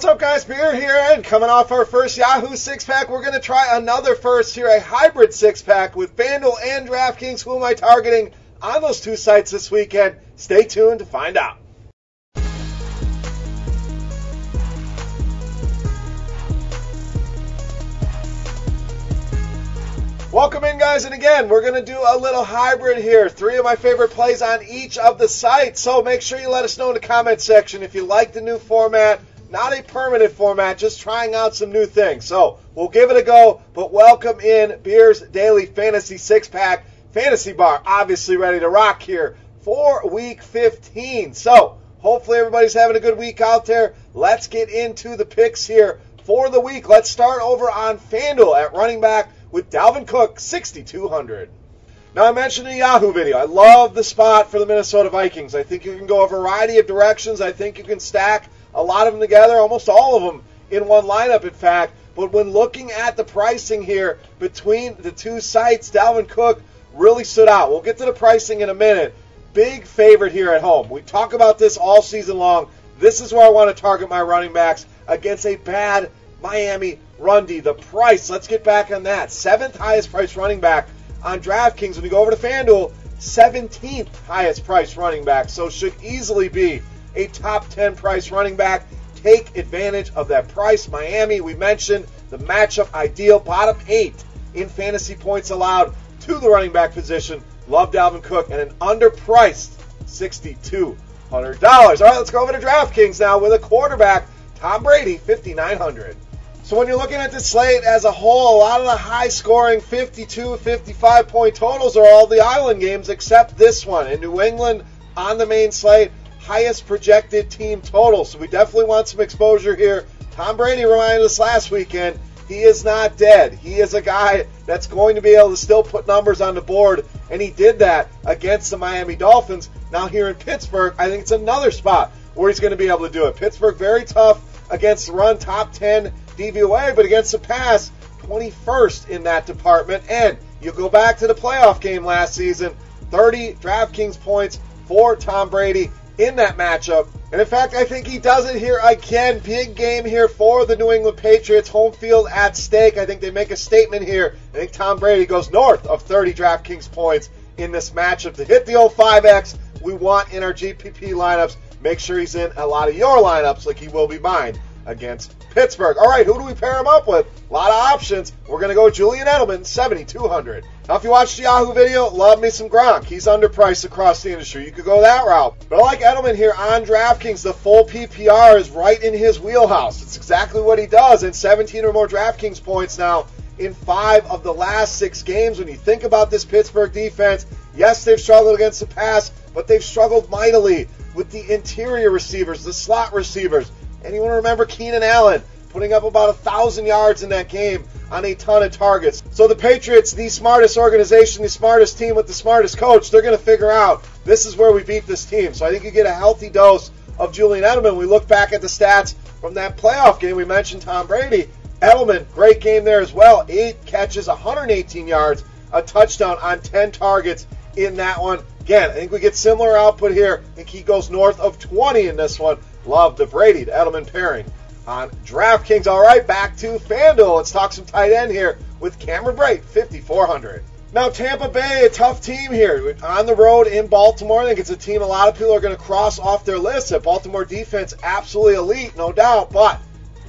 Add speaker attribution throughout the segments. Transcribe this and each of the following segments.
Speaker 1: What's up, guys? Beer here, and coming off our first Yahoo six pack, we're going to try another first here, a hybrid six pack with FanDuel and DraftKings. Who am I targeting on those two sites this weekend? Stay tuned to find out. Welcome in, guys, and again, we're going to do a little hybrid here. Three of my favorite plays on each of the sites, so make sure you let us know in the comment section if you like the new format not a permanent format, just trying out some new things. So we'll give it a go, but welcome in Beers Daily Fantasy Six Pack Fantasy Bar, obviously ready to rock here for week 15. So hopefully everybody's having a good week out there. Let's get into the picks here for the week. Let's start over on FanDuel at running back with Dalvin Cook, 6,200. Now, I mentioned in the Yahoo video, I love the spot for the Minnesota Vikings. I think you can go a variety of directions. I think you can stack a lot of them together, almost all of them in one lineup, in fact. But when looking at the pricing here between the two sites, Dalvin Cook really stood out. We'll get to the pricing in a minute. Big favorite here at home. We talk about this all season long. This is where I want to target my running backs against a bad Miami run D. The price, let's get back on that. Seventh highest price running back on DraftKings. When you go over to FanDuel, 17th highest price running back. So should easily be a top 10 price running back. Take advantage of that price. Miami, we mentioned the matchup ideal, bottom eight in fantasy points allowed to the running back position. Love Dalvin Cook and an underpriced $6,200. All right, let's go over to DraftKings now with a quarterback, Tom Brady, 5,900. So when you're looking at the slate as a whole, a lot of the high scoring 52, 55 point totals are all the island games except this one. In New England on the main slate, highest projected team total. So we definitely want some exposure here. Tom Brady reminded us last weekend he is not dead. He is a guy that's going to be able to still put numbers on the board, and he did that against the Miami Dolphins. Now here in Pittsburgh, I think it's another spot where he's going to be able to do it. Pittsburgh very tough against the run, top 10 DVOA, but against the pass, 21st in that department. And you go back to the playoff game last season, 30 DraftKings points for Tom Brady in that matchup. And in fact, I think he does it here again. Big game here for the New England Patriots. Home field at stake. I think they make a statement here. I think Tom Brady goes north of 30 DraftKings points in this matchup to hit the old 5X we want in our GPP lineups. Make sure he's in a lot of your lineups like he will be mine against Pittsburgh. All right, who do we pair him up with? A lot of options. We're going to go Julian Edelman, 7,200. Now, if you watched the Yahoo video, love me some Gronk. He's underpriced across the industry. You could go that route. But I like Edelman here on DraftKings. The full PPR is right in his wheelhouse. It's exactly what he does. And 17 or more DraftKings points now in five of the last six games. When you think about this Pittsburgh defense, yes, they've struggled against the pass, but they've struggled mightily with the interior receivers, the slot receivers. Anyone remember Keenan Allen putting up about a thousand yards in that game on a ton of targets? So the Patriots, the smartest organization, the smartest team with the smartest coach, they're going to figure out this is where we beat this team. So I think you get a healthy dose of Julian Edelman. We look back at the stats from that playoff game. We mentioned Tom Brady. Edelman, great game there as well. Eight catches, 118 yards, a touchdown on 10 targets in that one. Again, I think we get similar output here. I think he goes north of 20 in this one. Love the Brady to Edelman pairing on DraftKings. All right, back to FanDuel. Let's talk some tight end here with Cameron Brate, 5,400. Now, Tampa Bay, a tough team here. On the road in Baltimore, I think it's a team a lot of people are going to cross off their list. That Baltimore defense, absolutely elite, no doubt. But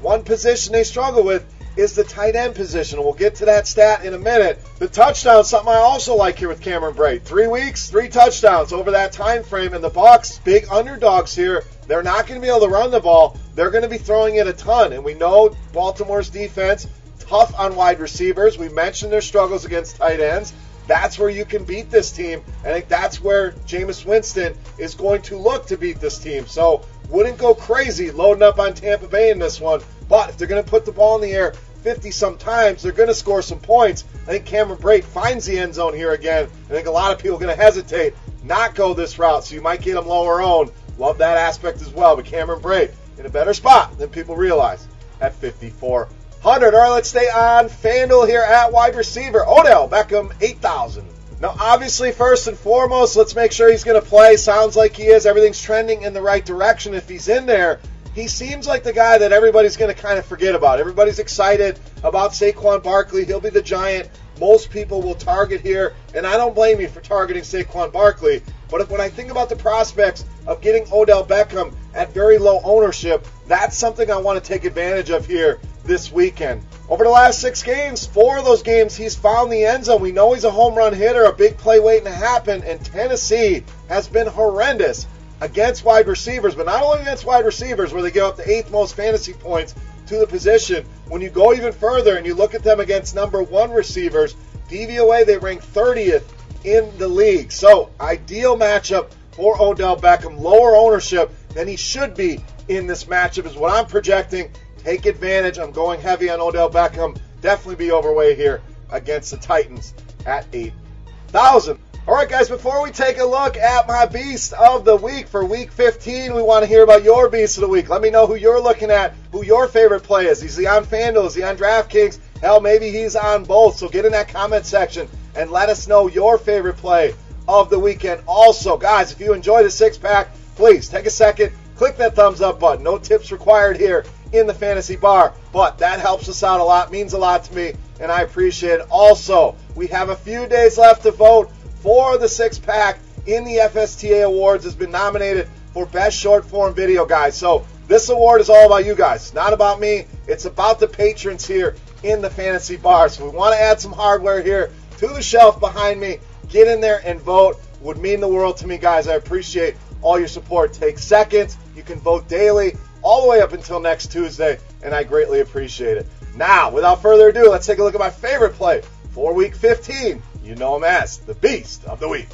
Speaker 1: one position they struggle with is the tight end position. We'll get to that stat in a minute. The touchdown, something I also like here with Cameron Brate. Three weeks, three touchdowns over that time frame, and the Bucs, big underdogs here. They're not going to be able to run the ball. They're going to be throwing it a ton, and we know Baltimore's defense tough on wide receivers. We mentioned their struggles against tight ends. That's where you can beat this team. I think that's where Jameis Winston is going to look to beat this team. So wouldn't go crazy loading up on Tampa Bay in this one. But if they're going to put the ball in the air 50 some times, they're going to score some points. I think Cameron Brate finds the end zone here again. I think a lot of people are going to hesitate, not go this route, so you might get him lower owned. Love that aspect as well. But Cameron Brate in a better spot than people realize at 5,400. All right, let's stay on FanDuel here at wide receiver. Odell Beckham, 8,000. Now, obviously, first and foremost, let's make sure he's going to play. Sounds like he is. Everything's trending in the right direction. If he's in there, he seems like the guy that everybody's going to kind of forget about. Everybody's excited about Saquon Barkley. He'll be the giant most people will target here, and I don't blame you for targeting Saquon Barkley. But when I think about the prospects of getting Odell Beckham at very low ownership, that's something I want to take advantage of here this weekend. Over the last six games, four of those games, he's found the end zone. We know he's a home run hitter, a big play waiting to happen, and Tennessee has been horrendous against wide receivers, but not only against wide receivers, where they give up the eighth most fantasy points to the position. When you go even further and you look at them against number one receivers, DVOA, they rank 30th in the league. So, ideal matchup for Odell Beckham. Lower ownership than he should be in this matchup is what I'm projecting. Take advantage. I'm going heavy on Odell Beckham. Definitely be overweight here against the Titans at 8,000. All right, guys, before we take a look at my beast of the week for week 15, we want to hear about your beast of the week. Let me know who you're looking at, who your favorite play is. Is he on FanDuel? Is he on DraftKings? Hell, maybe he's on both. So get in that comment section and let us know your favorite play of the weekend. Also, guys, if you enjoy the six pack, please take a second, click that thumbs up button. No tips required here in the fantasy bar, but that helps us out a lot, means a lot to me, and I appreciate it. Also, we have a few days left to vote for the six pack in the FSTA Awards has been nominated for Best Short Form Video, guys. So this award is all about you guys, not about me. It's about the patrons here in the fantasy bar. So we want to add some hardware here to the shelf behind me. Get in there and vote. Would mean the world to me, guys. I appreciate all your support. takes seconds. You can vote daily all the way up until next Tuesday, and I greatly appreciate it. Now, without further ado, let's take a look at my favorite play for week 15 you know him as the Beast of the Week.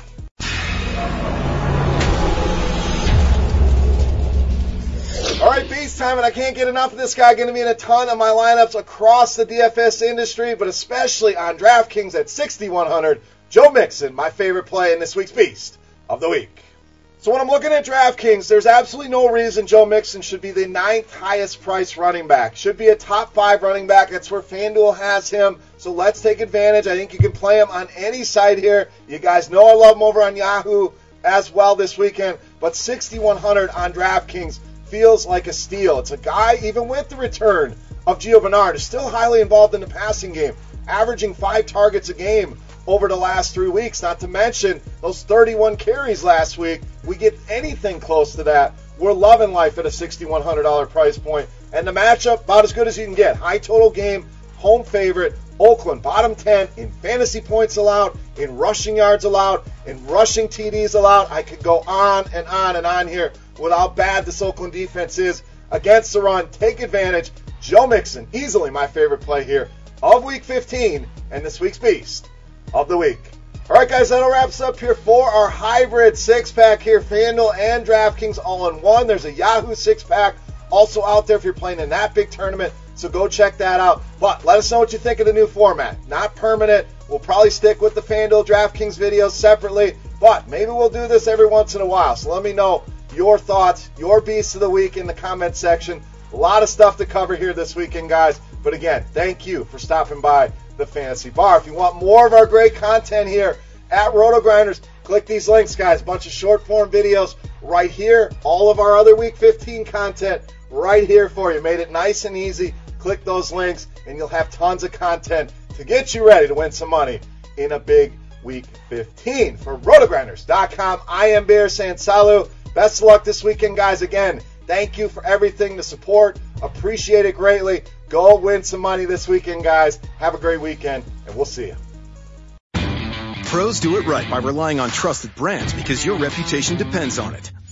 Speaker 1: All right, Beast time, and I can't get enough of this guy. Going to be in a ton of my lineups across the DFS industry, but especially on DraftKings at 6,100. Joe Mixon, my favorite play in this week's Beast of the Week. So when I'm looking at DraftKings, there's absolutely no reason Joe Mixon should be the ninth highest priced running back. Should be a top five running back. That's where FanDuel has him. So let's take advantage. I think you can play him on any side here. You guys know I love him over on Yahoo as well this weekend. But 6,100 on DraftKings feels like a steal. It's a guy, even with the return of Gio Bernard, is still highly involved in the passing game, averaging five targets a game over the last three weeks. Not to mention those 31 carries last week. We get anything close to that. We're loving life at a $6,100 price point. And the matchup, about as good as you can get. High total game, home favorite. Oakland, bottom 10 in fantasy points allowed, in rushing yards allowed, in rushing TDs allowed. I could go on and on and on here with how bad this Oakland defense is against the run. Take advantage. Joe Mixon, easily my favorite play here of week 15 and this week's Beast of the week. All right, guys, that'll wraps up here for our hybrid six pack here. FanDuel and DraftKings all in one. There's a Yahoo six pack also out there if you're playing in that big tournament. So go check that out. But let us know what you think of the new format. Not permanent. We'll probably stick with the FanDuel DraftKings videos separately, but maybe we'll do this every once in a while. So let me know your thoughts, your beast of the week in the comment section. A lot of stuff to cover here this weekend, guys. But again, thank you for stopping by the Fantasy Bar. If you want more of our great content here at RotoGrinders, click these links, guys. Bunch of short form videos right here. All of our other Week 15 content right here for you. Made it nice and easy. Click those links, and you'll have tons of content to get you ready to win some money in a big Week 15. For RotoGrinders.com, I am Beer saying salut. Best of luck this weekend, guys. Again, thank you for everything, the support. Appreciate it greatly. Go win some money this weekend, guys. Have a great weekend, and we'll see you.
Speaker 2: Pros do it right by relying on trusted brands because your reputation depends on it.